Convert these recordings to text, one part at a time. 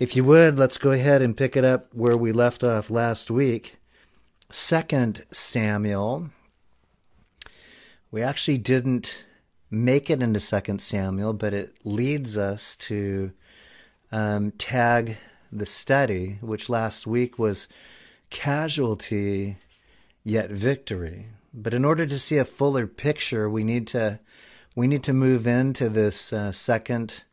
If you would, let's go ahead and pick it up where we left off last week. Second Samuel. We actually didn't make it into Second Samuel, but it leads us to um, tag the study, which last week was casualty yet victory. But in order to see a fuller picture, we need to we need to move into this uh, second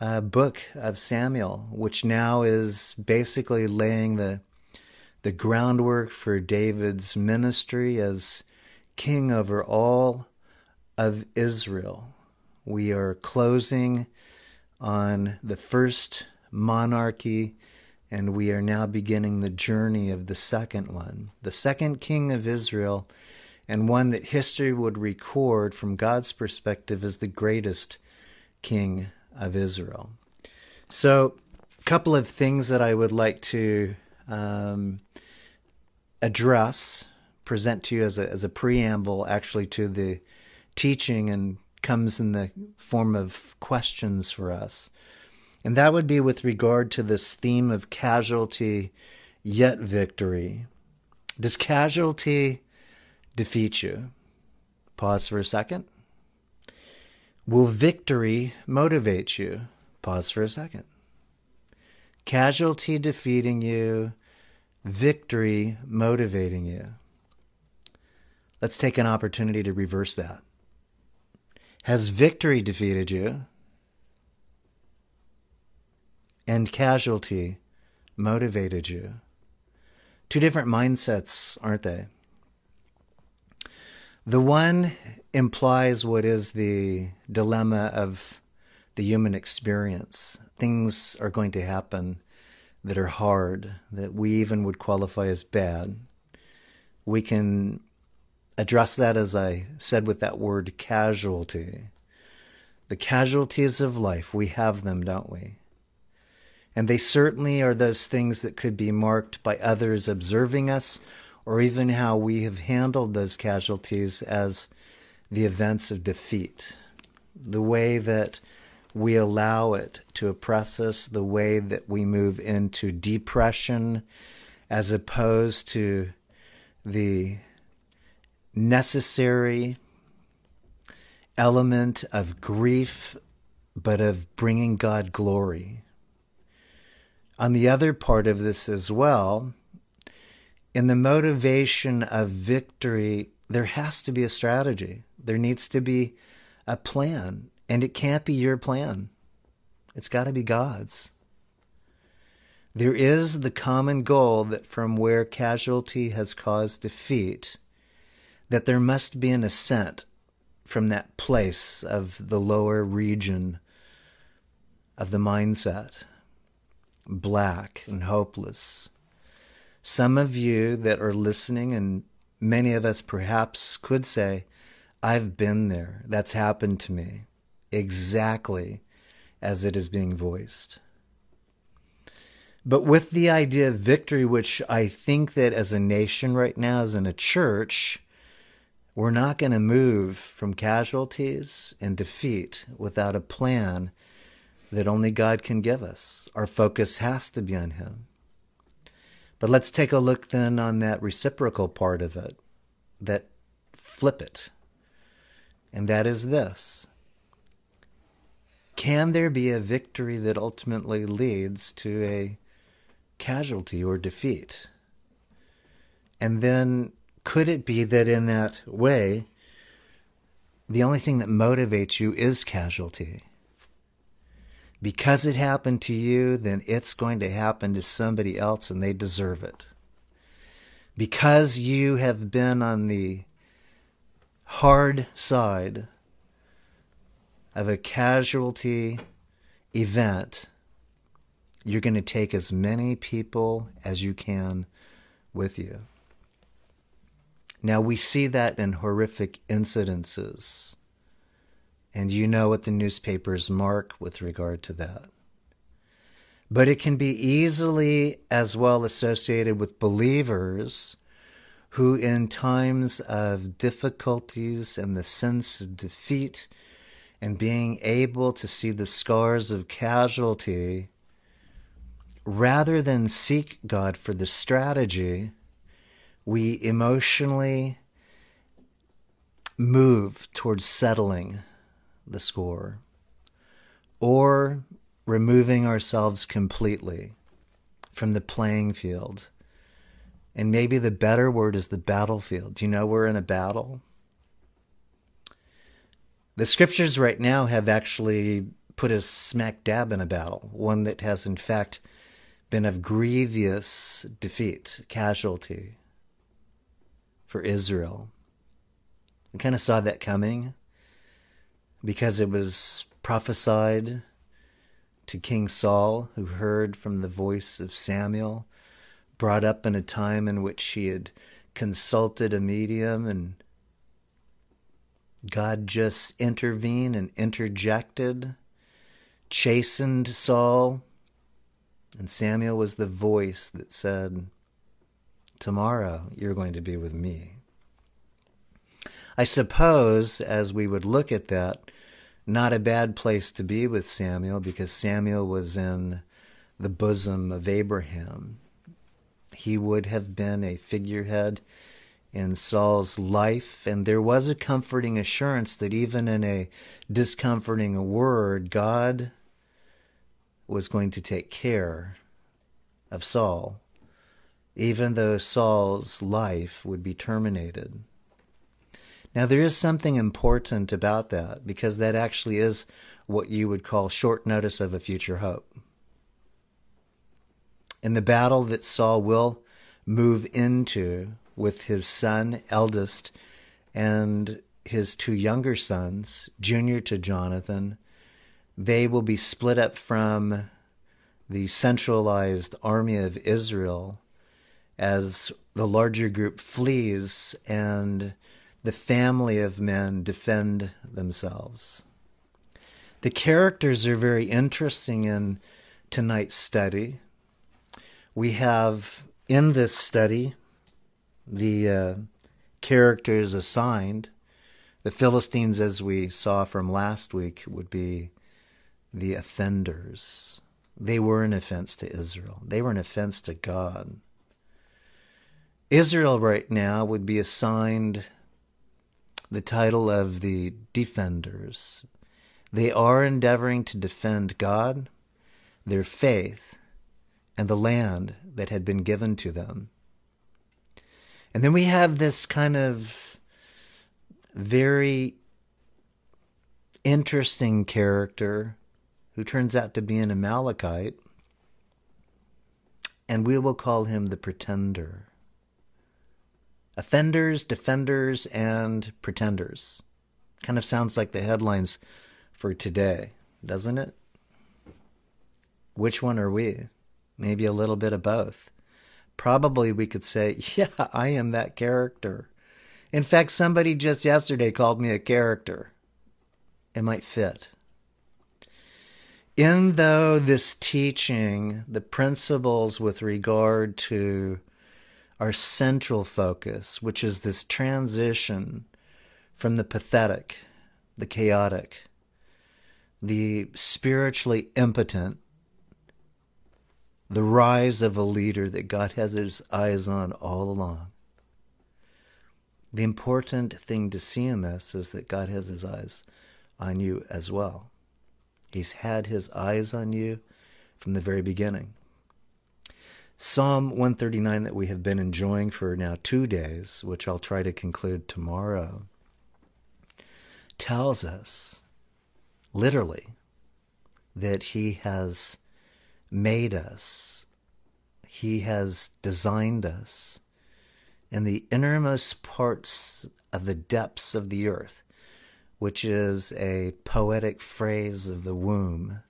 uh, book of Samuel, which now is basically laying the the groundwork for David's ministry as king over all of Israel. We are closing on the first monarchy, and we are now beginning the journey of the second one, the second king of Israel, and one that history would record from God's perspective as the greatest king of Israel. So, a couple of things that I would like to um, address, present to you as a, as a preamble, actually, to the teaching and comes in the form of questions for us. And that would be with regard to this theme of casualty yet victory. Does casualty defeat you? Pause for a second. Will victory motivate you? Pause for a second. Casualty defeating you, victory motivating you. Let's take an opportunity to reverse that. Has victory defeated you? And casualty motivated you? Two different mindsets, aren't they? The one implies what is the dilemma of the human experience. Things are going to happen that are hard, that we even would qualify as bad. We can address that, as I said with that word, casualty. The casualties of life, we have them, don't we? And they certainly are those things that could be marked by others observing us or even how we have handled those casualties as the events of defeat, the way that we allow it to oppress us, the way that we move into depression as opposed to the necessary element of grief, but of bringing God glory. On the other part of this as well, in the motivation of victory, there has to be a strategy. There needs to be a plan, and it can't be your plan. It's got to be God's. There is the common goal that from where casualty has caused defeat, that there must be an ascent from that place of the lower region of the mindset, black and hopeless, some of you that are listening, and many of us perhaps could say, I've been there. That's happened to me exactly as it is being voiced. But with the idea of victory, which I think that as a nation right now, as in a church, we're not going to move from casualties and defeat without a plan that only God can give us. Our focus has to be on Him. But let's take a look then on that reciprocal part of it, that flip it. And that is this Can there be a victory that ultimately leads to a casualty or defeat? And then could it be that in that way, the only thing that motivates you is casualty? Because it happened to you, then it's going to happen to somebody else and they deserve it. Because you have been on the hard side of a casualty event, you're going to take as many people as you can with you. Now, we see that in horrific incidences and you know what the newspapers mark with regard to that. But it can be easily as well associated with believers who, in times of difficulties and the sense of defeat and being able to see the scars of casualty, rather than seek God for the strategy, we emotionally move towards settling the score or removing ourselves completely from the playing field. And maybe the better word is the battlefield. Do you know we're in a battle? The scriptures right now have actually put us smack dab in a battle, one that has in fact been of grievous defeat, casualty for Israel. I kind of saw that coming because it was prophesied to King Saul, who heard from the voice of Samuel, brought up in a time in which he had consulted a medium and God just intervened and interjected, chastened Saul, and Samuel was the voice that said, Tomorrow you're going to be with me. I suppose, as we would look at that, not a bad place to be with Samuel because Samuel was in the bosom of Abraham. He would have been a figurehead in Saul's life, and there was a comforting assurance that even in a discomforting word, God was going to take care of Saul, even though Saul's life would be terminated. Now, there is something important about that because that actually is what you would call short notice of a future hope. In the battle that Saul will move into with his son, eldest, and his two younger sons, junior to Jonathan, they will be split up from the centralized army of Israel as the larger group flees and the family of men defend themselves. The characters are very interesting in tonight's study. We have in this study the uh, characters assigned. The Philistines, as we saw from last week, would be the offenders. They were an offense to Israel, they were an offense to God. Israel, right now, would be assigned the title of the defenders. They are endeavoring to defend God, their faith, and the land that had been given to them. And then we have this kind of very interesting character who turns out to be an Amalekite, and we will call him the pretender offenders, defenders, and pretenders. Kind of sounds like the headlines for today, doesn't it? Which one are we? Maybe a little bit of both. Probably we could say, yeah, I am that character. In fact, somebody just yesterday called me a character. It might fit. In though this teaching, the principles with regard to our central focus, which is this transition from the pathetic, the chaotic, the spiritually impotent, the rise of a leader that God has his eyes on all along. The important thing to see in this is that God has his eyes on you as well. He's had his eyes on you from the very beginning. Psalm 139 that we have been enjoying for now two days, which I'll try to conclude tomorrow, tells us literally that He has made us, He has designed us in the innermost parts of the depths of the earth, which is a poetic phrase of the womb.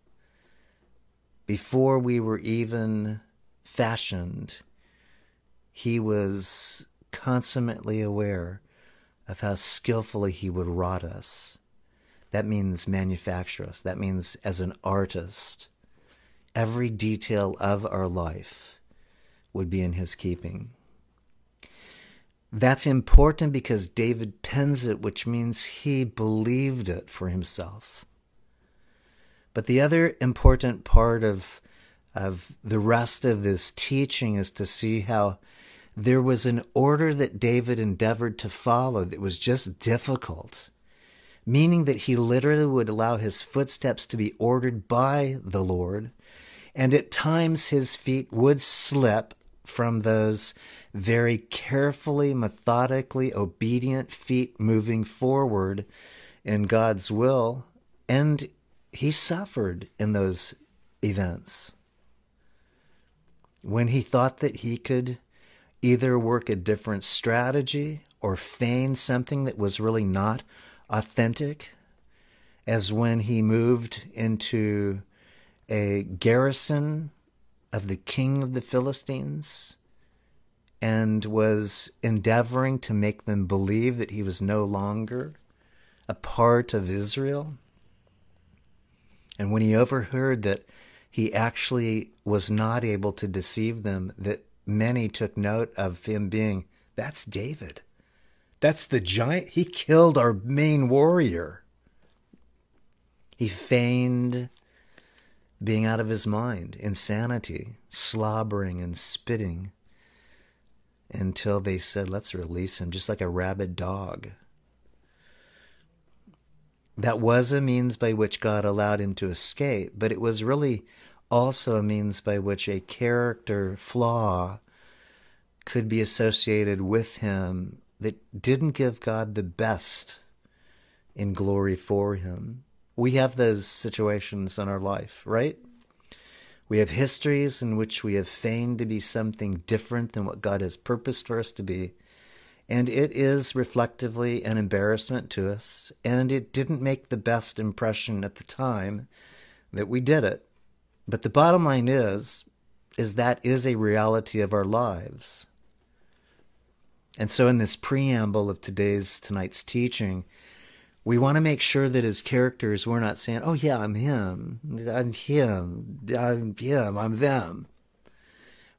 Before we were even fashioned, he was consummately aware of how skillfully he would wrought us. That means manufacture us. That means as an artist, every detail of our life would be in his keeping. That's important because David pens it, which means he believed it for himself. But the other important part of of the rest of this teaching is to see how there was an order that David endeavored to follow that was just difficult, meaning that he literally would allow his footsteps to be ordered by the Lord, and at times his feet would slip from those very carefully, methodically obedient feet moving forward in God's will, and he suffered in those events. When he thought that he could either work a different strategy or feign something that was really not authentic, as when he moved into a garrison of the king of the Philistines and was endeavoring to make them believe that he was no longer a part of Israel. And when he overheard that he actually was not able to deceive them, that many took note of him being, that's David. That's the giant. He killed our main warrior. He feigned being out of his mind, insanity, slobbering and spitting, until they said, let's release him, just like a rabid dog. That was a means by which God allowed him to escape, but it was really also a means by which a character flaw could be associated with him that didn't give God the best in glory for him. We have those situations in our life, right? We have histories in which we have feigned to be something different than what God has purposed for us to be. And it is reflectively an embarrassment to us. And it didn't make the best impression at the time that we did it. But the bottom line is, is that is a reality of our lives. And so in this preamble of today's tonight's teaching, we want to make sure that as characters we're not saying, "Oh yeah, I'm him. I'm him. I'm him. I'm them."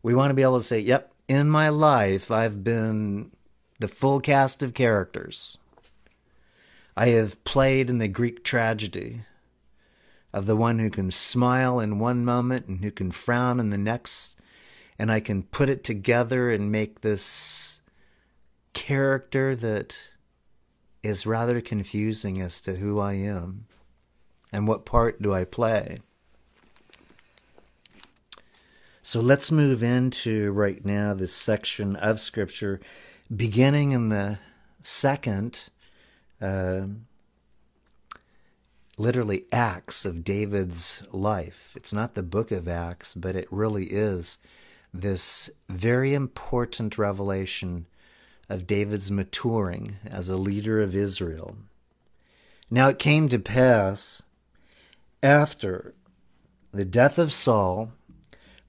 We want to be able to say, "Yep, in my life I've been the full cast of characters. I have played in the Greek tragedy of the one who can smile in one moment and who can frown in the next, and I can put it together and make this character that is rather confusing as to who I am and what part do I play. So let's move into right now this section of Scripture, beginning in the second. Uh, literally acts of David's life. It's not the book of Acts, but it really is this very important revelation of David's maturing as a leader of Israel. Now it came to pass after the death of Saul,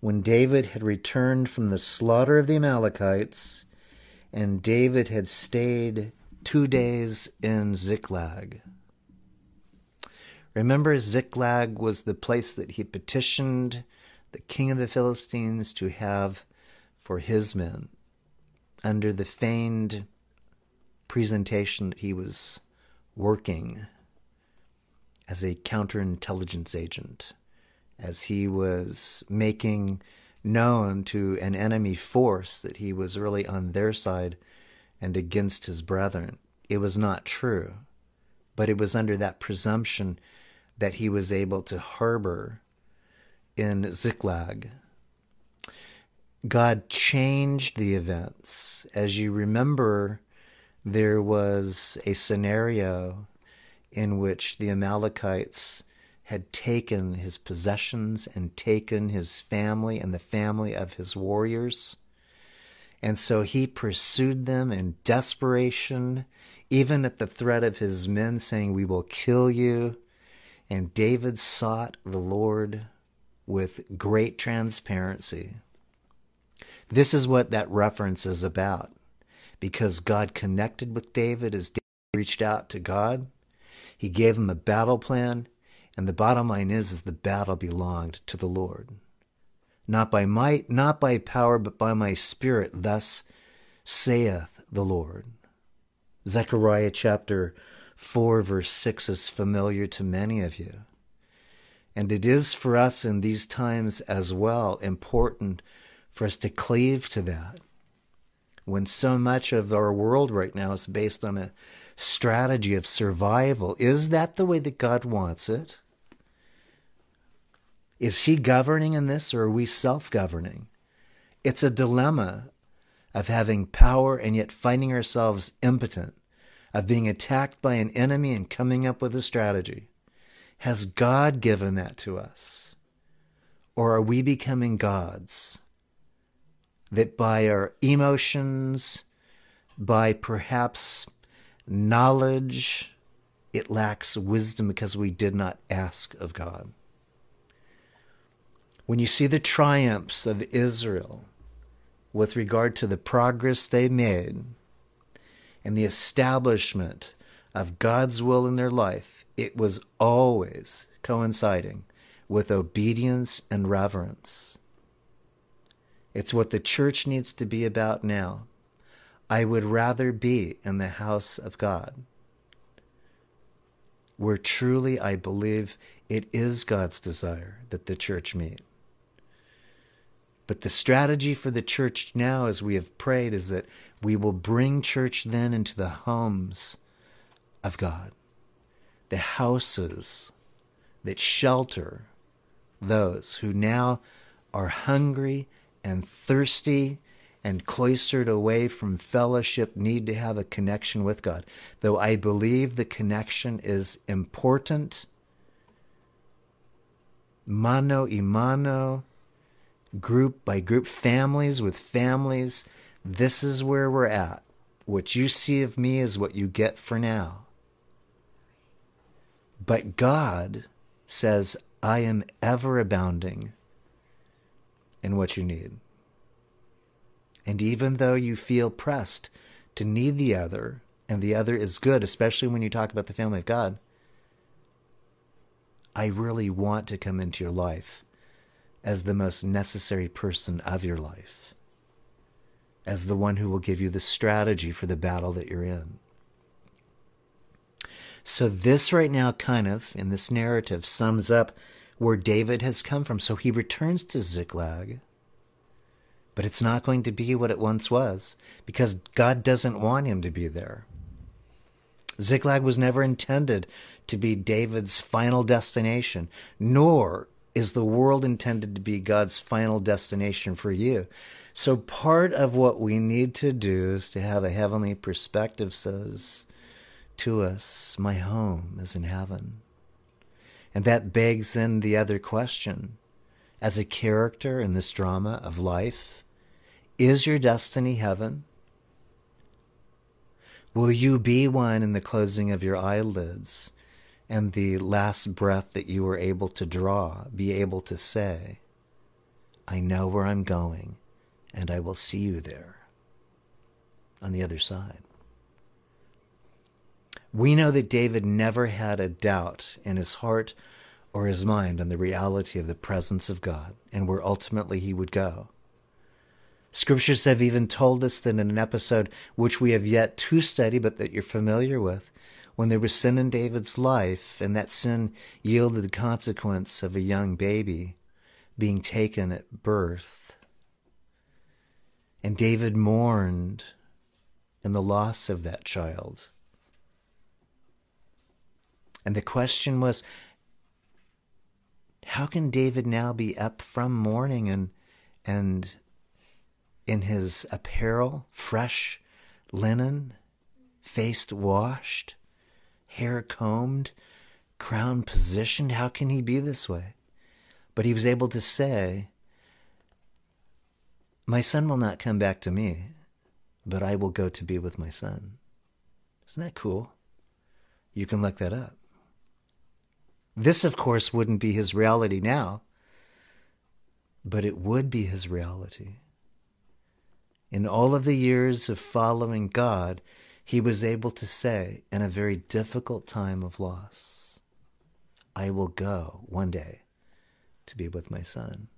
when David had returned from the slaughter of the Amalekites, and David had stayed two days in Ziklag. Remember, Ziklag was the place that he petitioned the king of the Philistines to have for his men under the feigned presentation that he was working as a counterintelligence agent, as he was making known to an enemy force that he was really on their side and against his brethren. It was not true, but it was under that presumption that he was able to harbor in Ziklag. God changed the events. As you remember, there was a scenario in which the Amalekites had taken his possessions and taken his family and the family of his warriors. And so he pursued them in desperation, even at the threat of his men saying, We will kill you. And David sought the Lord with great transparency. This is what that reference is about. Because God connected with David as David reached out to God, he gave him a battle plan, and the bottom line is is the battle belonged to the Lord. Not by might, not by power, but by my spirit, thus saith the Lord. Zechariah chapter 4, verse 6 is familiar to many of you. And it is for us in these times as well important for us to cleave to that. When so much of our world right now is based on a strategy of survival, is that the way that God wants it? Is He governing in this or are we self governing? It's a dilemma of having power and yet finding ourselves impotent, of being attacked by an enemy and coming up with a strategy. Has God given that to us? Or are we becoming gods? That by our emotions, by perhaps knowledge, it lacks wisdom because we did not ask of God. When you see the triumphs of Israel with regard to the progress they made and the establishment of God's will in their life, it was always coinciding with obedience and reverence. It's what the church needs to be about now. I would rather be in the house of God, where truly I believe it is God's desire that the church meet. But the strategy for the church now, as we have prayed, is that we will bring church then into the homes of God the houses that shelter those who now are hungry and thirsty and cloistered away from fellowship need to have a connection with God. Though I believe the connection is important, mano y mano, group by group, families with families, this is where we're at. What you see of me is what you get for now. But God says, I am ever abounding in what you need. And even though you feel pressed to need the other, and the other is good, especially when you talk about the family of God, I really want to come into your life as the most necessary person of your life, as the one who will give you the strategy for the battle that you're in. So, this right now, kind of in this narrative, sums up where David has come from. So, he returns to Ziklag, but it's not going to be what it once was because God doesn't want him to be there. Ziklag was never intended to be David's final destination, nor is the world intended to be God's final destination for you. So, part of what we need to do is to have a heavenly perspective, says to us, My home is in heaven. And that begs then the other question as a character in this drama of life, is your destiny heaven? Will you be one in the closing of your eyelids and the last breath that you were able to draw, be able to say, I know where I'm going and I will see you there on the other side? We know that David never had a doubt in his heart or his mind on the reality of the presence of God and where ultimately he would go. Scriptures have even told us that in an episode which we have yet to study, but that you're familiar with, when there was sin in David's life, and that sin yielded the consequence of a young baby being taken at birth. And David mourned in the loss of that child. And the question was how can David now be up from mourning and and in his apparel, fresh linen, face washed, hair combed, crown positioned? How can he be this way? But he was able to say, My son will not come back to me, but I will go to be with my son. Isn't that cool? You can look that up. This, of course, wouldn't be his reality now, but it would be his reality. In all of the years of following God, he was able to say, in a very difficult time of loss, I will go one day to be with my son.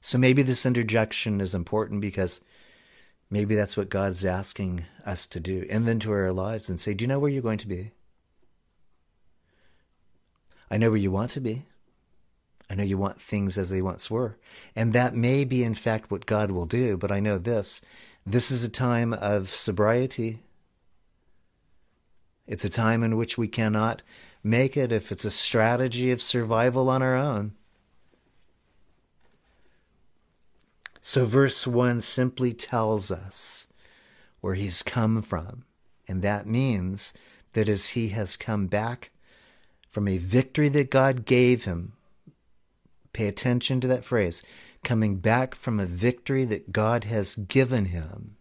So maybe this interjection is important because maybe that's what God's asking us to do inventory our lives and say, Do you know where you're going to be? I know where you want to be. I know you want things as they once were. And that may be, in fact, what God will do, but I know this this is a time of sobriety. It's a time in which we cannot make it if it's a strategy of survival on our own. So, verse 1 simply tells us where he's come from. And that means that as he has come back from a victory that God gave him, pay attention to that phrase, coming back from a victory that God has given him,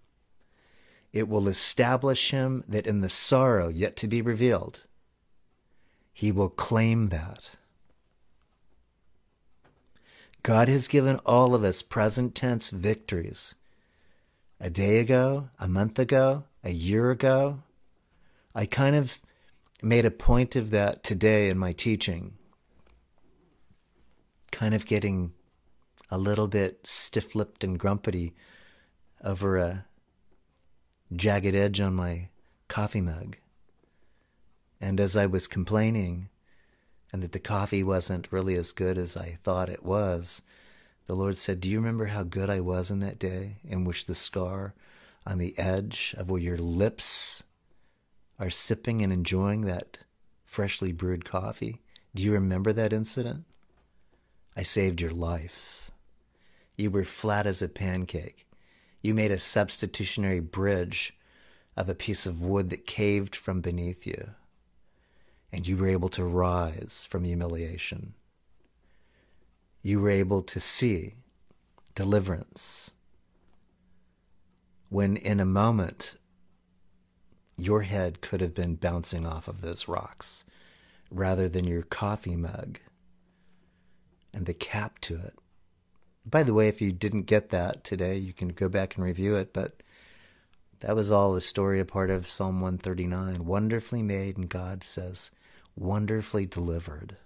it will establish him that in the sorrow yet to be revealed, he will claim that. God has given all of us present tense victories. A day ago, a month ago, a year ago. I kind of made a point of that today in my teaching. Kind of getting a little bit stiff lipped and grumpy over a jagged edge on my coffee mug. And as I was complaining, and that the coffee wasn't really as good as I thought it was, the Lord said, Do you remember how good I was in that day in which the scar on the edge of where your lips are sipping and enjoying that freshly brewed coffee? Do you remember that incident? I saved your life. You were flat as a pancake. You made a substitutionary bridge of a piece of wood that caved from beneath you and you were able to rise from humiliation. You were able to see deliverance when, in a moment, your head could have been bouncing off of those rocks rather than your coffee mug and the cap to it. By the way, if you didn't get that today, you can go back and review it, but that was all the story, a part of Psalm 139. Wonderfully made, and God says, wonderfully delivered.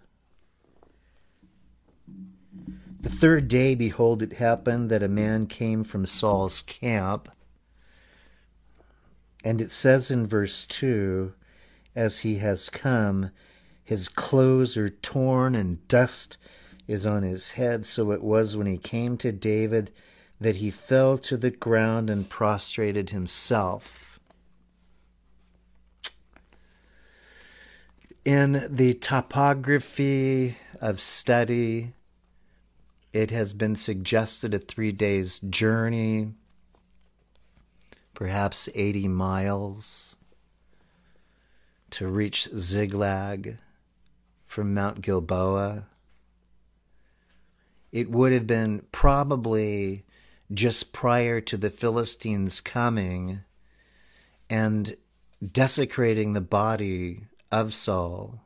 The third day, behold, it happened that a man came from Saul's camp. And it says in verse 2 As he has come, his clothes are torn, and dust is on his head. So it was when he came to David that he fell to the ground and prostrated himself. in the topography of study, it has been suggested a three days journey, perhaps 80 miles, to reach Ziklag from Mount Gilboa. It would have been probably just prior to the Philistines coming and desecrating the body of Saul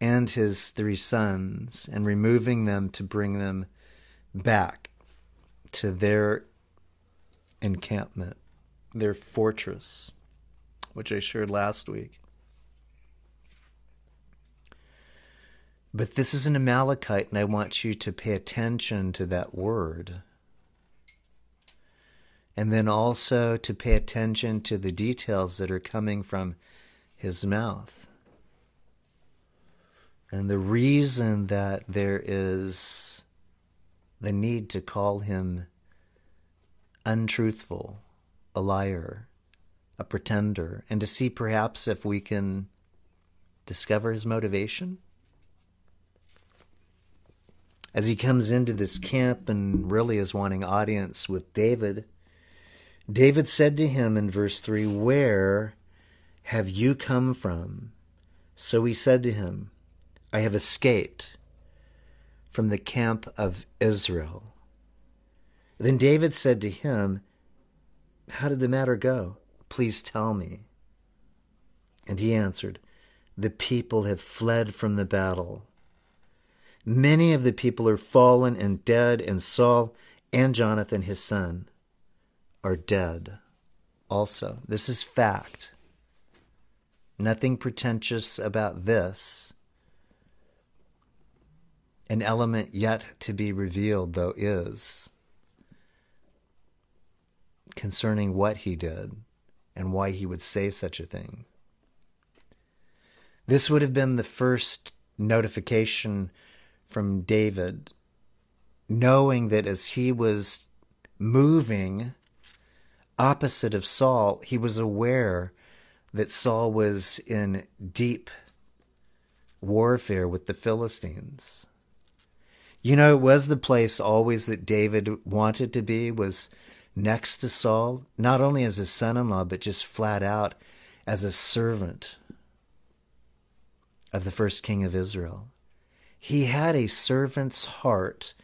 and his three sons and removing them to bring them back to their encampment, their fortress, which I shared last week. But this is an Amalekite, and I want you to pay attention to that word. And then also to pay attention to the details that are coming from his mouth. And the reason that there is the need to call him untruthful, a liar, a pretender, and to see perhaps if we can discover his motivation. As he comes into this camp and really is wanting audience with David, David said to him in verse 3 Where have you come from? So he said to him, I have escaped from the camp of Israel. Then David said to him, How did the matter go? Please tell me. And he answered, The people have fled from the battle. Many of the people are fallen and dead, and Saul and Jonathan, his son, are dead also. This is fact. Nothing pretentious about this. An element yet to be revealed, though, is concerning what he did and why he would say such a thing. This would have been the first notification from David, knowing that as he was moving opposite of Saul, he was aware that Saul was in deep warfare with the Philistines. You know, it was the place always that David wanted to be, was next to Saul, not only as his son in law, but just flat out as a servant of the first king of Israel. He had a servant's heart,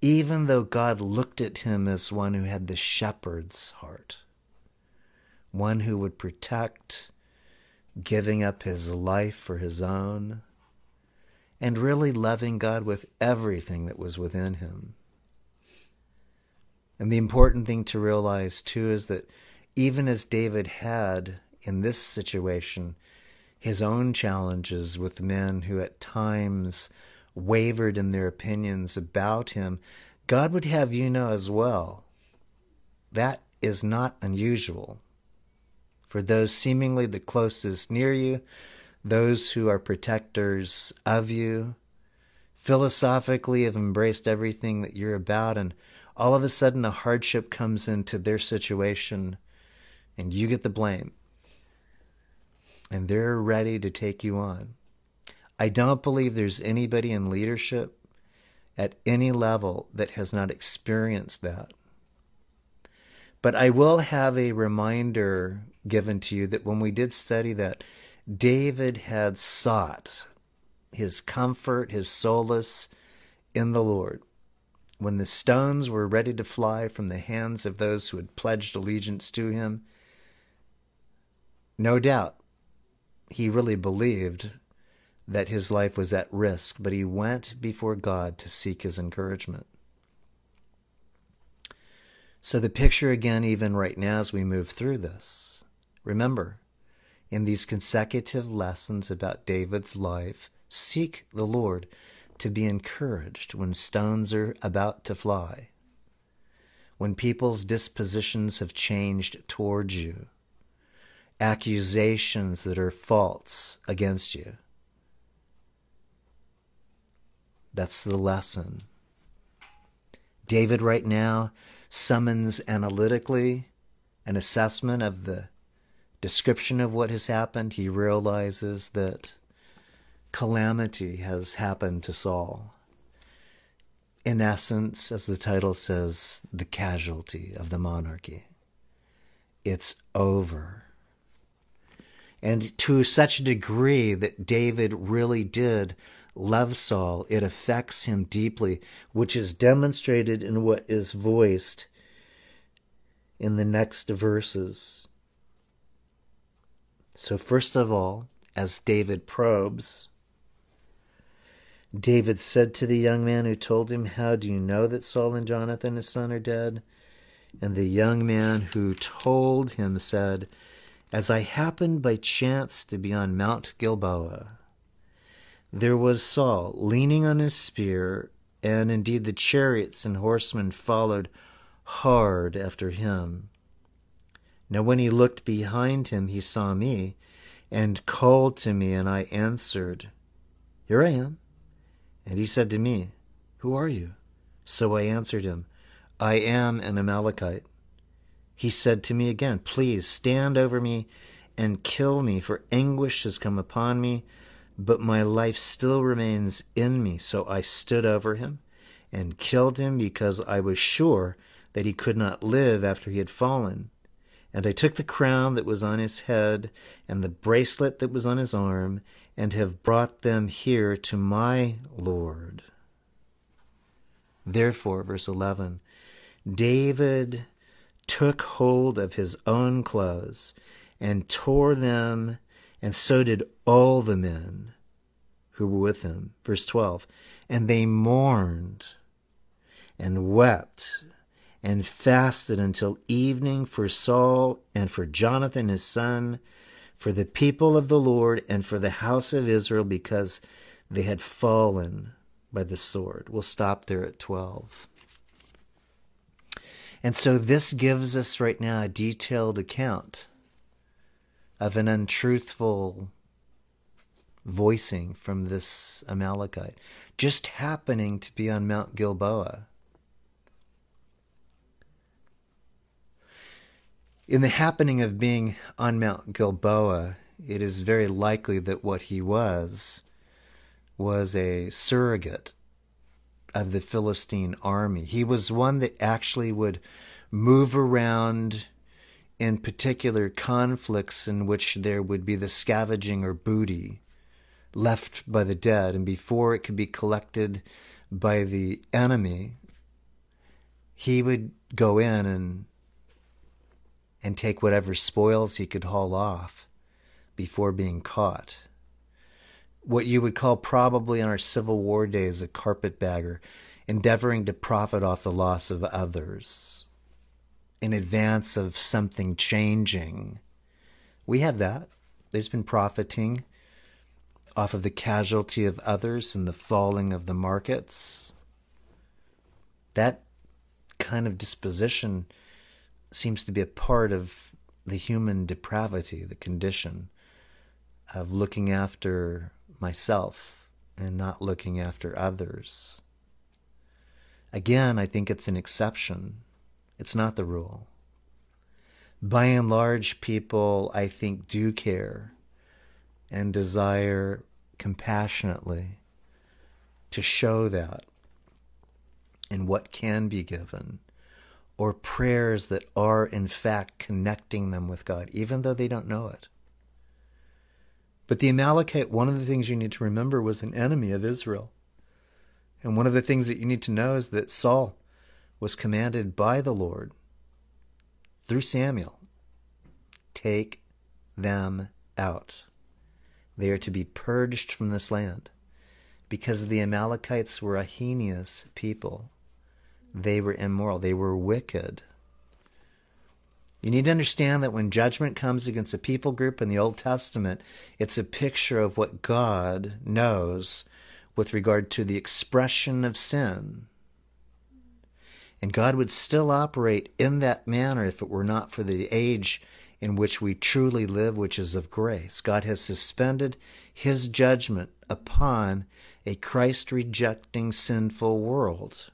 even though God looked at him as one who had the shepherd's heart, one who would protect, giving up his life for his own, and really loving God with everything that was within him. And the important thing to realize, too, is that even as David had in this situation his own challenges with men who at times wavered in their opinions about him, God would have you know as well that is not unusual. For those seemingly the closest near you, those who are protectors of you, philosophically have embraced everything that you're about, and all of a sudden a hardship comes into their situation and you get the blame. And they're ready to take you on. I don't believe there's anybody in leadership at any level that has not experienced that. But I will have a reminder given to you that when we did study that, David had sought his comfort, his solace in the Lord. When the stones were ready to fly from the hands of those who had pledged allegiance to him, no doubt he really believed that his life was at risk, but he went before God to seek his encouragement. So, the picture again, even right now as we move through this, remember, in these consecutive lessons about David's life, seek the Lord to be encouraged when stones are about to fly, when people's dispositions have changed towards you, accusations that are false against you. That's the lesson. David, right now, summons analytically an assessment of the description of what has happened. He realizes that calamity has happened to Saul. In essence, as the title says, the casualty of the monarchy. It's over. And to such a degree that David really did love Saul, it affects him deeply, which is demonstrated in what is voiced in the next verses. So, first of all, as David probes, David said to the young man who told him, How do you know that Saul and Jonathan his son are dead? And the young man who told him said, As I happened by chance to be on Mount Gilboa, there was Saul leaning on his spear, and indeed the chariots and horsemen followed hard after him. Now when he looked behind him, he saw me, and called to me, and I answered, Here I am. And he said to me, Who are you? So I answered him, I am an Amalekite. He said to me again, Please stand over me and kill me, for anguish has come upon me, but my life still remains in me. So I stood over him and killed him because I was sure that he could not live after he had fallen. And I took the crown that was on his head and the bracelet that was on his arm and have brought them here to my Lord. Therefore, verse 11, David took hold of his own clothes and tore them, and so did all the men who were with him. Verse 12, and they mourned and wept and fasted until evening for Saul and for Jonathan his son for the people of the Lord and for the house of Israel because they had fallen by the sword. We'll stop there at 12. And so this gives us right now a detailed account of an untruthful voicing from this Amalekite, just happening to be on Mount Gilboa. In the happening of being on Mount Gilboa, it is very likely that what he was was a surrogate of the Philistine army. He was one that actually would move around in particular conflicts in which there would be the scavenging or booty left by the dead, and before it could be collected by the enemy, he would go in and and take whatever spoils he could haul off before being caught. What you would call probably in our Civil War days a carpetbagger, endeavoring to profit off the loss of others in advance of something changing. We have that. There's been profiting off of the casualty of others and the falling of the markets. That kind of disposition seems to be a part of the human depravity, the condition of looking after myself and not looking after others. Again, I think it's an exception. It's not the rule. By and large, people, I think, do care and desire compassionately to show that in what can be given or prayers that are in fact connecting them with God, even though they don't know it. But the Amalekite, one of the things you need to remember, was an enemy of Israel. And one of the things that you need to know is that Saul was commanded by the Lord through Samuel take them out. They are to be purged from this land because the Amalekites were a heinous people they were immoral, they were wicked. You need to understand that when judgment comes against a people group in the Old Testament, it's a picture of what God knows with regard to the expression of sin. And God would still operate in that manner if it were not for the age in which we truly live, which is of grace. God has suspended his judgment upon a Christ rejecting sinful world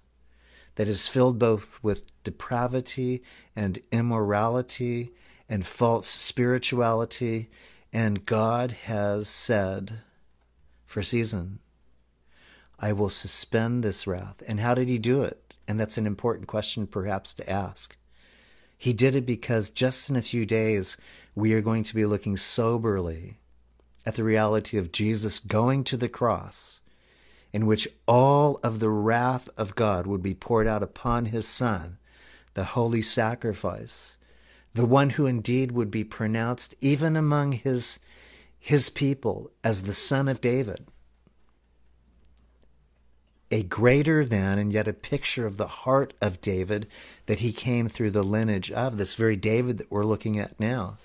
that is filled both with depravity and immorality and false spirituality. And God has said for a season, I will suspend this wrath. And how did he do it? And that's an important question perhaps to ask. He did it because just in a few days, we are going to be looking soberly at the reality of Jesus going to the cross in which all of the wrath of God would be poured out upon his Son, the holy sacrifice, the one who indeed would be pronounced even among his, his people as the Son of David. A greater than, and yet a picture of the heart of David that he came through the lineage of, this very David that we're looking at now.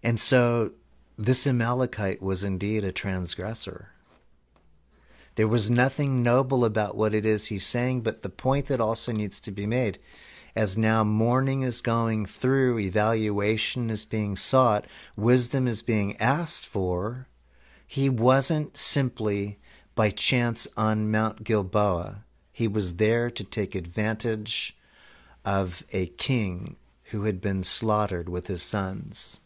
And so this Amalekite was indeed a transgressor. There was nothing noble about what it is he's saying, but the point that also needs to be made as now mourning is going through, evaluation is being sought, wisdom is being asked for, he wasn't simply by chance on Mount Gilboa. He was there to take advantage of a king who had been slaughtered with his sons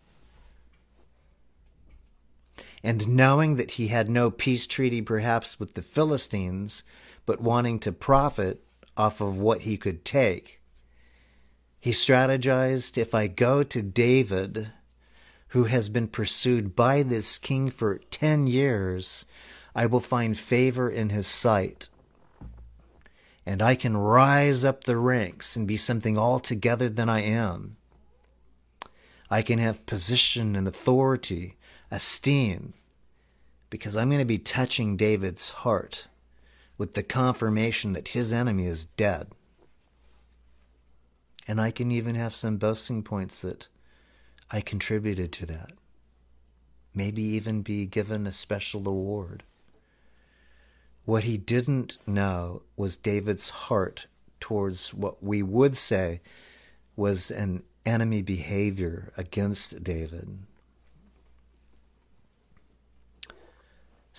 and knowing that he had no peace treaty perhaps with the Philistines, but wanting to profit off of what he could take, he strategized if I go to David, who has been pursued by this king for 10 years, I will find favor in his sight. And I can rise up the ranks and be something altogether than I am. I can have position and authority esteem because I'm going to be touching David's heart with the confirmation that his enemy is dead. And I can even have some boasting points that I contributed to that. Maybe even be given a special award. What he didn't know was David's heart towards what we would say was an enemy behavior against David.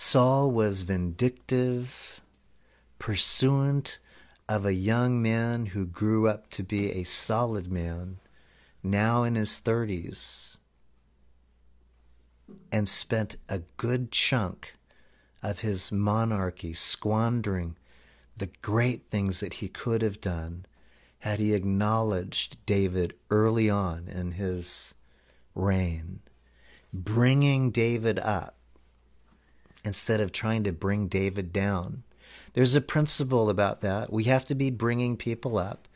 Saul was vindictive, pursuant of a young man who grew up to be a solid man, now in his 30s, and spent a good chunk of his monarchy squandering the great things that he could have done had he acknowledged David early on in his reign, bringing David up instead of trying to bring David down. There's a principle about that. We have to be bringing people up.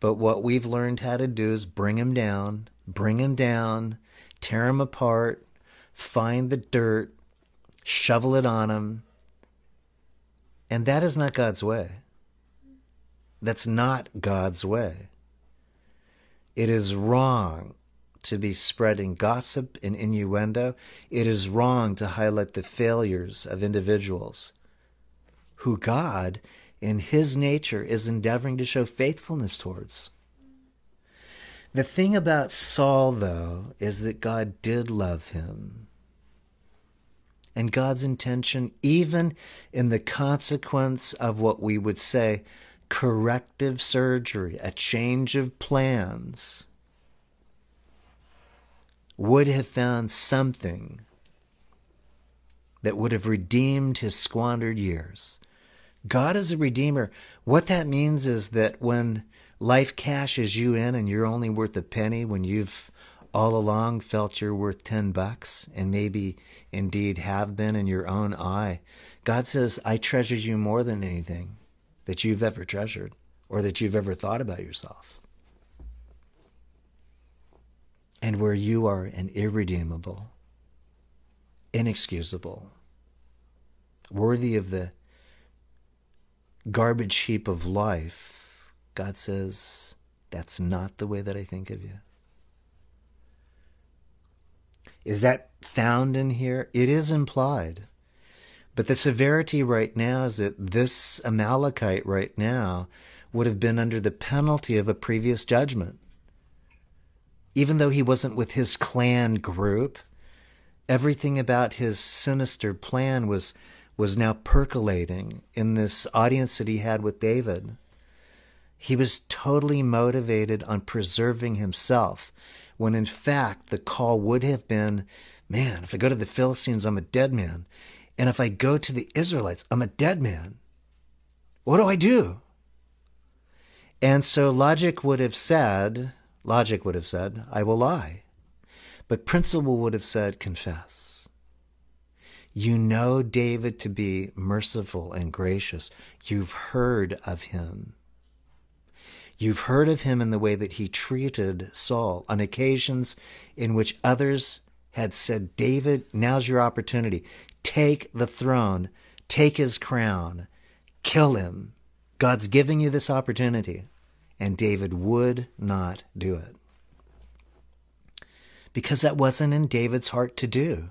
But what we've learned how to do is bring them down, bring them down, tear them apart, find the dirt, shovel it on them. And that is not God's way. That's not God's way. It is wrong to be spreading gossip and innuendo. It is wrong to highlight the failures of individuals who God, in His nature, is endeavoring to show faithfulness towards. The thing about Saul, though, is that God did love him. And God's intention, even in the consequence of what we would say corrective surgery, a change of plans, would have found something that would have redeemed his squandered years. God is a redeemer. What that means is that when life cashes you in and you're only worth a penny when you've all along felt you're worth 10 bucks and maybe indeed have been in your own eye, God says, I treasure you more than anything that you've ever treasured or that you've ever thought about yourself and where you are an irredeemable, inexcusable, worthy of the garbage heap of life, God says, that's not the way that I think of you. Is that found in here? It is implied. But the severity right now is that this Amalekite right now would have been under the penalty of a previous judgment even though he wasn't with his clan group, everything about his sinister plan was was now percolating in this audience that he had with David. He was totally motivated on preserving himself, when in fact the call would have been, man, if I go to the Philistines, I'm a dead man. And if I go to the Israelites, I'm a dead man. What do I do? And so logic would have said, Logic would have said, I will lie. But principle would have said, confess. You know David to be merciful and gracious. You've heard of him. You've heard of him in the way that he treated Saul on occasions in which others had said, David, now's your opportunity. Take the throne, take his crown, kill him. God's giving you this opportunity. And David would not do it. Because that wasn't in David's heart to do.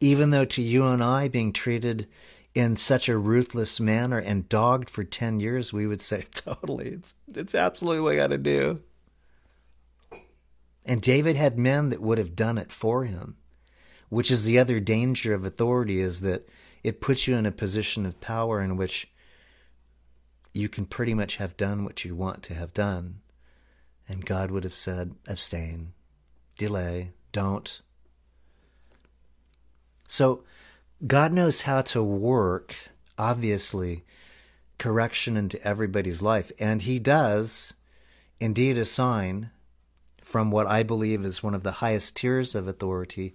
Even though to you and I, being treated in such a ruthless manner and dogged for 10 years, we would say, totally, it's, it's absolutely what I got to do. And David had men that would have done it for him, which is the other danger of authority is that it puts you in a position of power in which you can pretty much have done what you want to have done. And God would have said, abstain, delay, don't. So God knows how to work, obviously, correction into everybody's life. And He does indeed assign from what I believe is one of the highest tiers of authority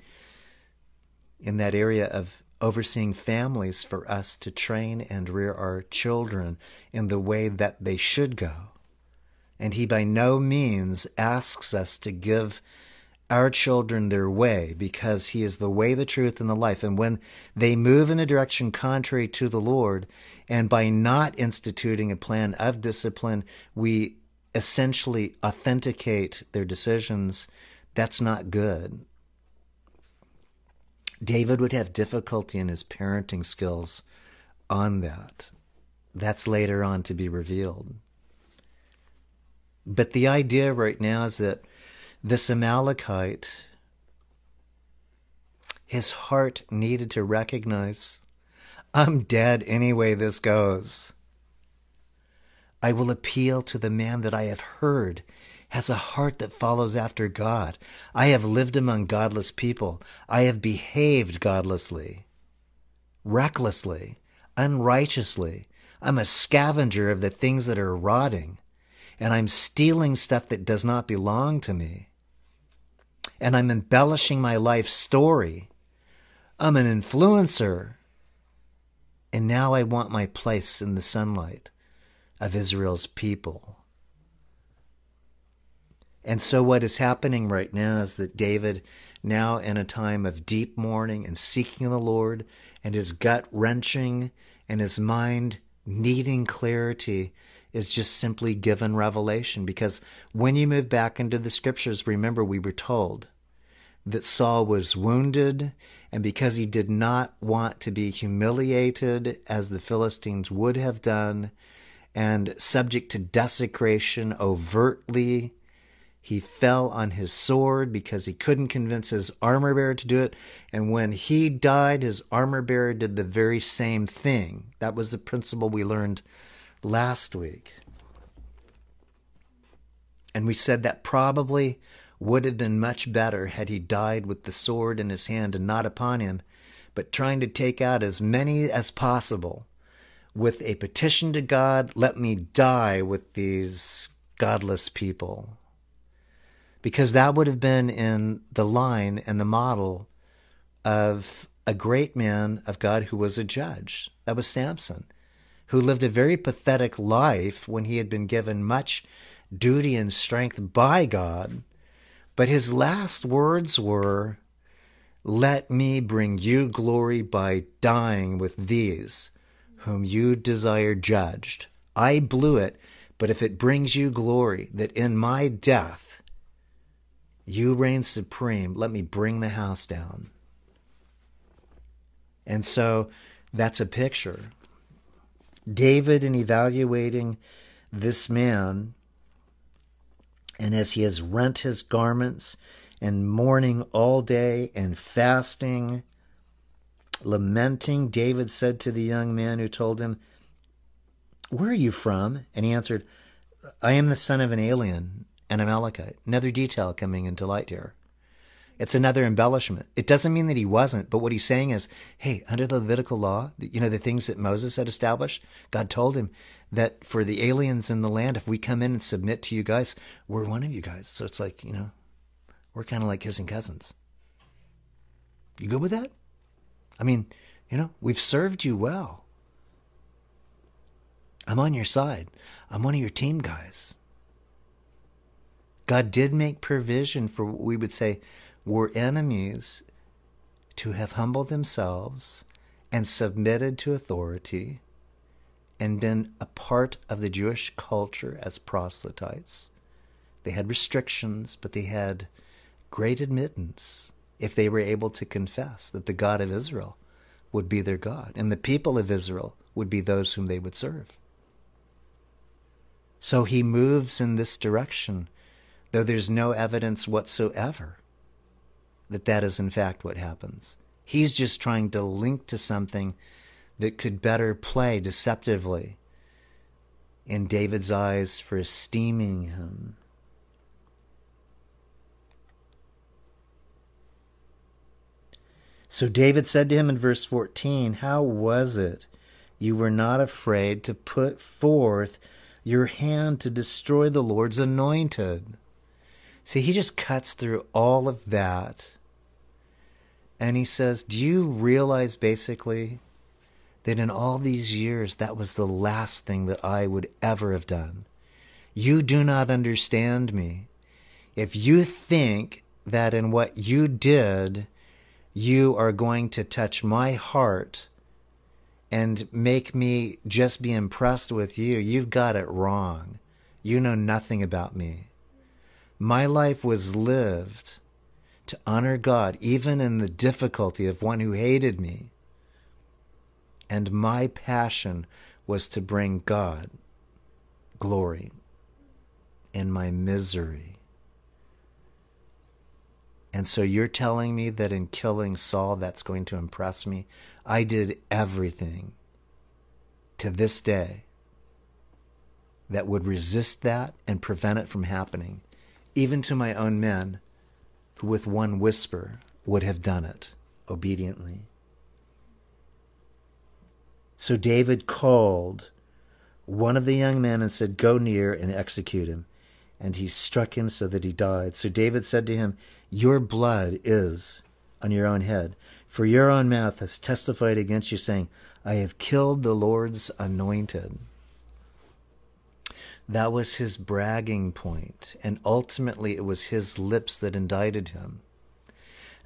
in that area of overseeing families for us to train and rear our children in the way that they should go. And he by no means asks us to give our children their way because he is the way, the truth, and the life. And when they move in a direction contrary to the Lord, and by not instituting a plan of discipline, we essentially authenticate their decisions, that's not good. David would have difficulty in his parenting skills on that. That's later on to be revealed. But the idea right now is that this Amalekite, his heart needed to recognize I'm dead anyway, this goes. I will appeal to the man that I have heard has a heart that follows after God. I have lived among godless people. I have behaved godlessly, recklessly, unrighteously. I'm a scavenger of the things that are rotting, and I'm stealing stuff that does not belong to me. And I'm embellishing my life story. I'm an influencer. And now I want my place in the sunlight of Israel's people. And so, what is happening right now is that David, now in a time of deep mourning and seeking the Lord, and his gut wrenching and his mind needing clarity, is just simply given revelation. Because when you move back into the scriptures, remember we were told that Saul was wounded, and because he did not want to be humiliated as the Philistines would have done, and subject to desecration overtly he fell on his sword because he couldn't convince his armor bearer to do it. And when he died, his armor bearer did the very same thing. That was the principle we learned last week. And we said that probably would have been much better had he died with the sword in his hand and not upon him, but trying to take out as many as possible with a petition to God, let me die with these godless people because that would have been in the line and the model of a great man of God who was a judge. That was Samson, who lived a very pathetic life when he had been given much duty and strength by God. But his last words were, Let me bring you glory by dying with these whom you desire judged. I blew it, but if it brings you glory, that in my death you reign supreme. Let me bring the house down. And so that's a picture. David, in evaluating this man, and as he has rent his garments and mourning all day and fasting, lamenting, David said to the young man who told him, Where are you from? And he answered, I am the son of an alien an Amalekite. Another detail coming into light here. It's another embellishment. It doesn't mean that he wasn't, but what he's saying is, hey, under the Levitical law, you know, the things that Moses had established, God told him that for the aliens in the land, if we come in and submit to you guys, we're one of you guys. So it's like, you know, we're kind of like kissing cousins. You good with that? I mean, you know, we've served you well. I'm on your side. I'm one of your team guys. God did make provision for what we would say were enemies to have humbled themselves and submitted to authority and been a part of the Jewish culture as proselytes. They had restrictions, but they had great admittance if they were able to confess that the God of Israel would be their God and the people of Israel would be those whom they would serve. So he moves in this direction though there's no evidence whatsoever that that is in fact what happens. He's just trying to link to something that could better play deceptively in David's eyes for esteeming him. So David said to him in verse 14, How was it you were not afraid to put forth your hand to destroy the Lord's anointed? See, he just cuts through all of that. And he says, Do you realize basically that in all these years, that was the last thing that I would ever have done? You do not understand me. If you think that in what you did, you are going to touch my heart and make me just be impressed with you, you've got it wrong. You know nothing about me. My life was lived to honor God, even in the difficulty of one who hated me. And my passion was to bring God glory in my misery. And so you're telling me that in killing Saul, that's going to impress me? I did everything to this day that would resist that and prevent it from happening, even to my own men who, with one whisper, would have done it obediently. So David called one of the young men and said, Go near and execute him. And he struck him so that he died. So David said to him, Your blood is on your own head, for your own mouth has testified against you, saying, I have killed the Lord's anointed. That was his bragging point, and ultimately it was his lips that indicted him.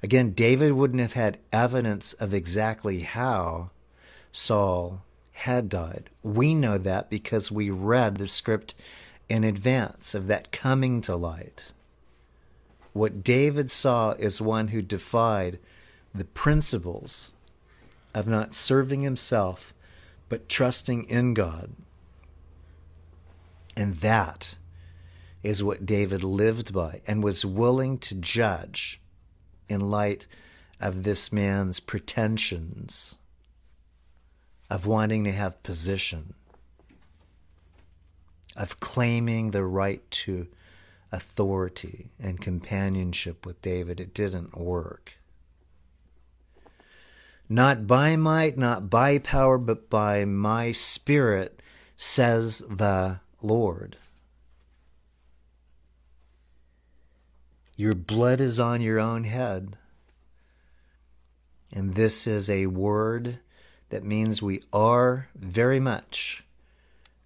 Again, David wouldn't have had evidence of exactly how Saul had died. We know that because we read the script in advance of that coming to light. What David saw is one who defied the principles of not serving himself, but trusting in God. And that is what David lived by and was willing to judge in light of this man's pretensions of wanting to have position, of claiming the right to authority and companionship with David. It didn't work. Not by might, not by power, but by my spirit, says the Lord. Your blood is on your own head. And this is a word that means we are very much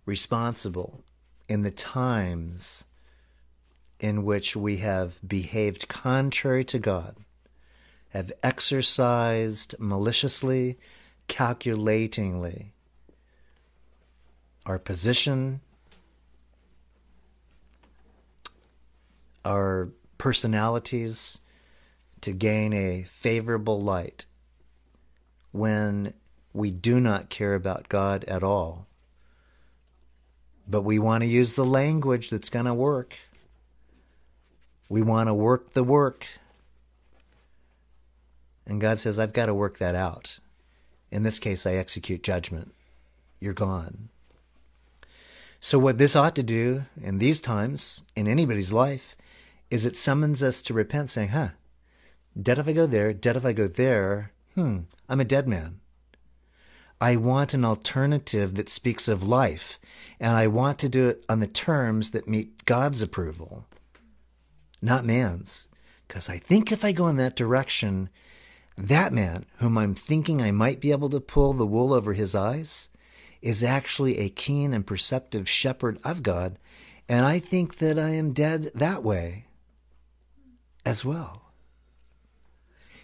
responsible in the times in which we have behaved contrary to God have exercised maliciously, calculatingly our position, our personalities to gain a favorable light when we do not care about God at all. But we want to use the language that's going to work. We want to work the work and God says, I've got to work that out. In this case, I execute judgment. You're gone. So, what this ought to do in these times, in anybody's life, is it summons us to repent, saying, huh, dead if I go there, dead if I go there, hmm, I'm a dead man. I want an alternative that speaks of life, and I want to do it on the terms that meet God's approval, not man's. Because I think if I go in that direction, that man, whom I'm thinking I might be able to pull the wool over his eyes, is actually a keen and perceptive shepherd of God, and I think that I am dead that way as well.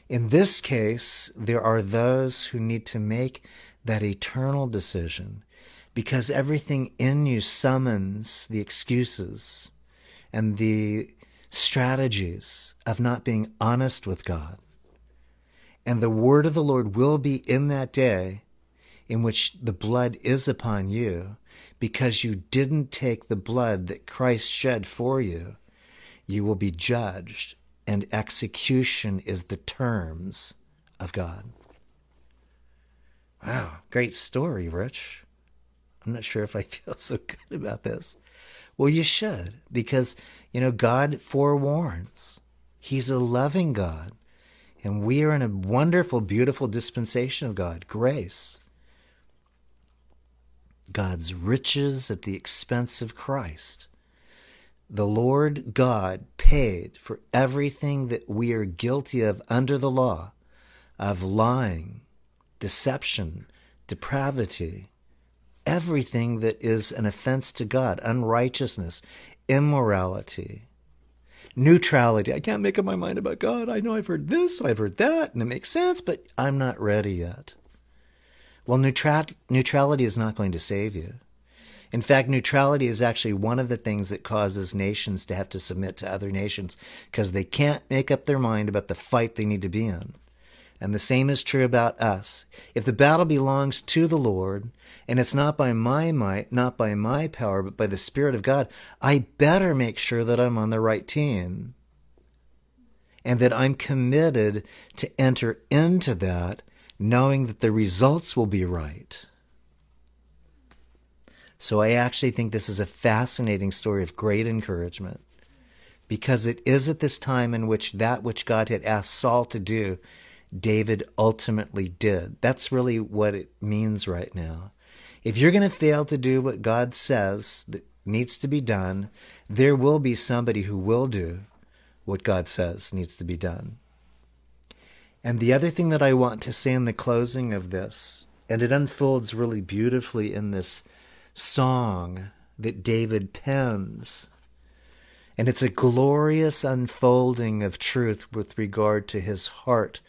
In this case, there are those who need to make that eternal decision because everything in you summons the excuses and the strategies of not being honest with God and the word of the Lord will be in that day in which the blood is upon you because you didn't take the blood that Christ shed for you. You will be judged, and execution is the terms of God. Wow, great story, Rich. I'm not sure if I feel so good about this. Well, you should, because, you know, God forewarns. He's a loving God. And we are in a wonderful, beautiful dispensation of God, grace. God's riches at the expense of Christ. The Lord God paid for everything that we are guilty of under the law of lying, deception, depravity, everything that is an offense to God, unrighteousness, immorality neutrality. I can't make up my mind about God. I know I've heard this, I've heard that, and it makes sense, but I'm not ready yet. Well, neutra- neutrality is not going to save you. In fact, neutrality is actually one of the things that causes nations to have to submit to other nations because they can't make up their mind about the fight they need to be in. And the same is true about us. If the battle belongs to the Lord, and it's not by my might, not by my power, but by the Spirit of God, I better make sure that I'm on the right team. and that I'm committed to enter into that knowing that the results will be right. So I actually think this is a fascinating story of great encouragement because it is at this time in which that which God had asked Saul to do, David ultimately did. That's really what it means right now. If you're going to fail to do what God says that needs to be done, there will be somebody who will do what God says needs to be done. And the other thing that I want to say in the closing of this, and it unfolds really beautifully in this song that David pens, and it's a glorious unfolding of truth with regard to his heart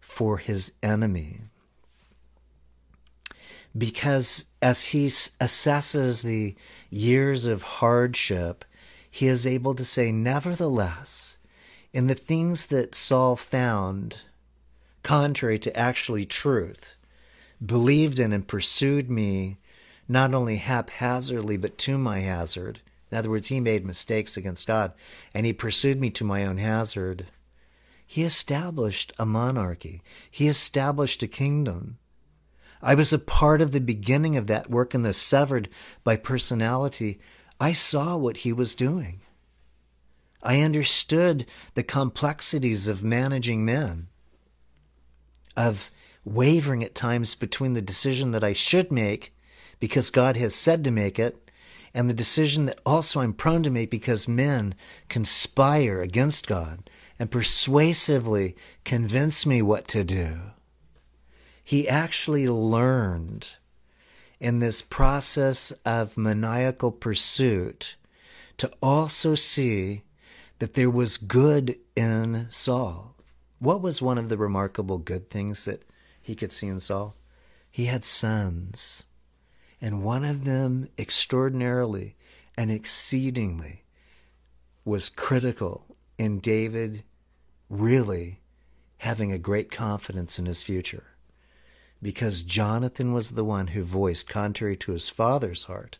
for his enemy. Because as he assesses the years of hardship, he is able to say, Nevertheless, in the things that Saul found contrary to actually truth, believed in and pursued me not only haphazardly, but to my hazard. In other words, he made mistakes against God, and he pursued me to my own hazard. He established a monarchy, he established a kingdom. I was a part of the beginning of that work, and though severed by personality, I saw what he was doing. I understood the complexities of managing men, of wavering at times between the decision that I should make because God has said to make it and the decision that also I'm prone to make because men conspire against God and persuasively convince me what to do. He actually learned in this process of maniacal pursuit to also see that there was good in Saul. What was one of the remarkable good things that he could see in Saul? He had sons, and one of them extraordinarily and exceedingly was critical in David really having a great confidence in his future. Because Jonathan was the one who voiced, contrary to his father's heart,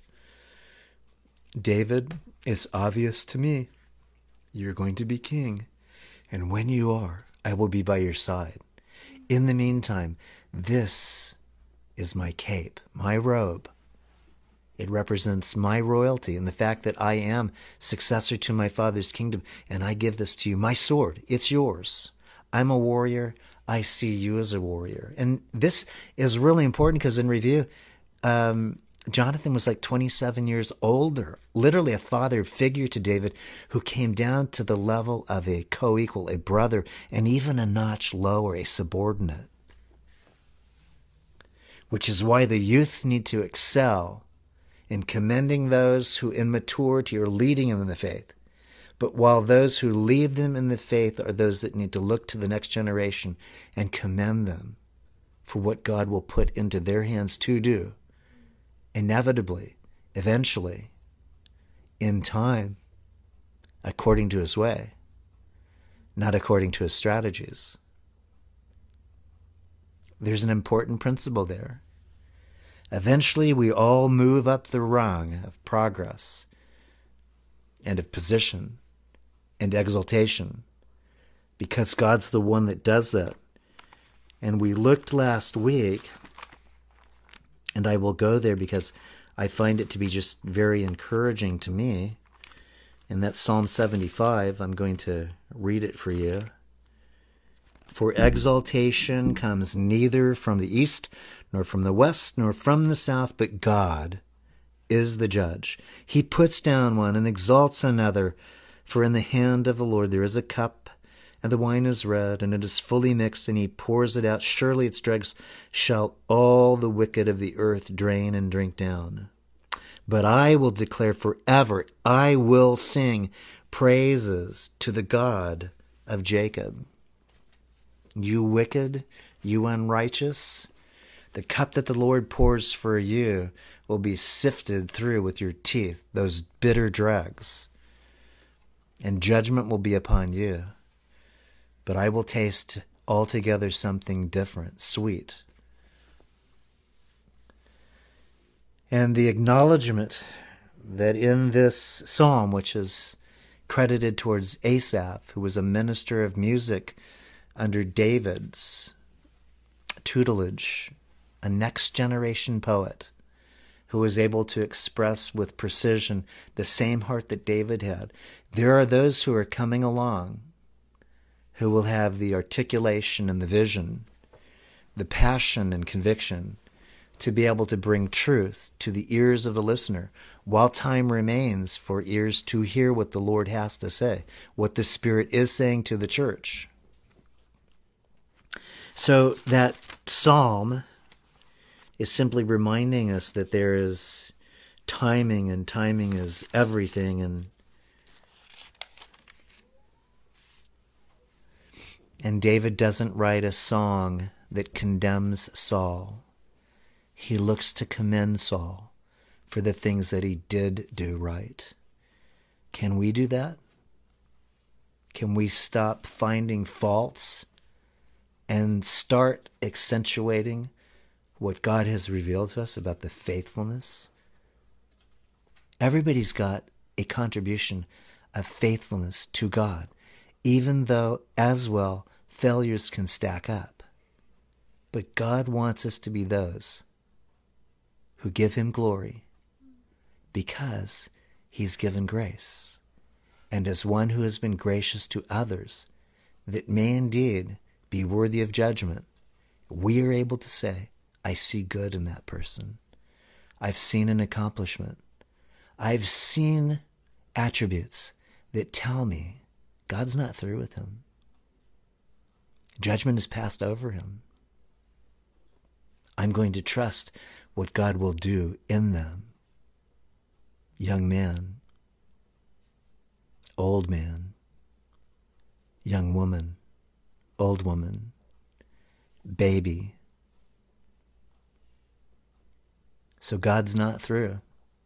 David, it's obvious to me you're going to be king. And when you are, I will be by your side. In the meantime, this is my cape, my robe. It represents my royalty and the fact that I am successor to my father's kingdom, and I give this to you. My sword, it's yours. I'm a warrior. I see you as a warrior. And this is really important because in review, um, Jonathan was like 27 years older, literally a father figure to David who came down to the level of a co equal, a brother, and even a notch lower, a subordinate. Which is why the youth need to excel in commending those who in maturity are leading them in the faith. But while those who lead them in the faith are those that need to look to the next generation and commend them for what God will put into their hands to do inevitably, eventually, in time, according to his way, not according to his strategies. There's an important principle there. Eventually, we all move up the rung of progress and of position and exaltation because God's the one that does that. And we looked last week and I will go there because I find it to be just very encouraging to me. And that's Psalm 75. I'm going to read it for you. For exaltation comes neither from the east, nor from the west, nor from the south, but God is the judge. He puts down one and exalts another. For in the hand of the Lord there is a cup and the wine is red, and it is fully mixed, and he pours it out. Surely its dregs shall all the wicked of the earth drain and drink down. But I will declare forever, I will sing praises to the God of Jacob. You wicked, you unrighteous, the cup that the Lord pours for you will be sifted through with your teeth, those bitter dregs, and judgment will be upon you but I will taste altogether something different, sweet. And the acknowledgement that in this psalm, which is credited towards Asaph, who was a minister of music under David's tutelage, a next generation poet who was able to express with precision the same heart that David had. There are those who are coming along who will have the articulation and the vision, the passion and conviction to be able to bring truth to the ears of the listener while time remains for ears to hear what the Lord has to say, what the Spirit is saying to the church. So that psalm is simply reminding us that there is timing, and timing is everything, and and David doesn't write a song that condemns Saul. He looks to commend Saul for the things that he did do right. Can we do that? Can we stop finding faults and start accentuating what God has revealed to us about the faithfulness? Everybody's got a contribution of faithfulness to God, even though, as well, failures can stack up. But God wants us to be those who give Him glory because He's given grace. And as one who has been gracious to others, that may indeed be worthy of judgment, we are able to say, I see good in that person. I've seen an accomplishment. I've seen attributes that tell me God's not through with him. Judgment is passed over him. I'm going to trust what God will do in them. Young man, old man, young woman, old woman, baby. So God's not through.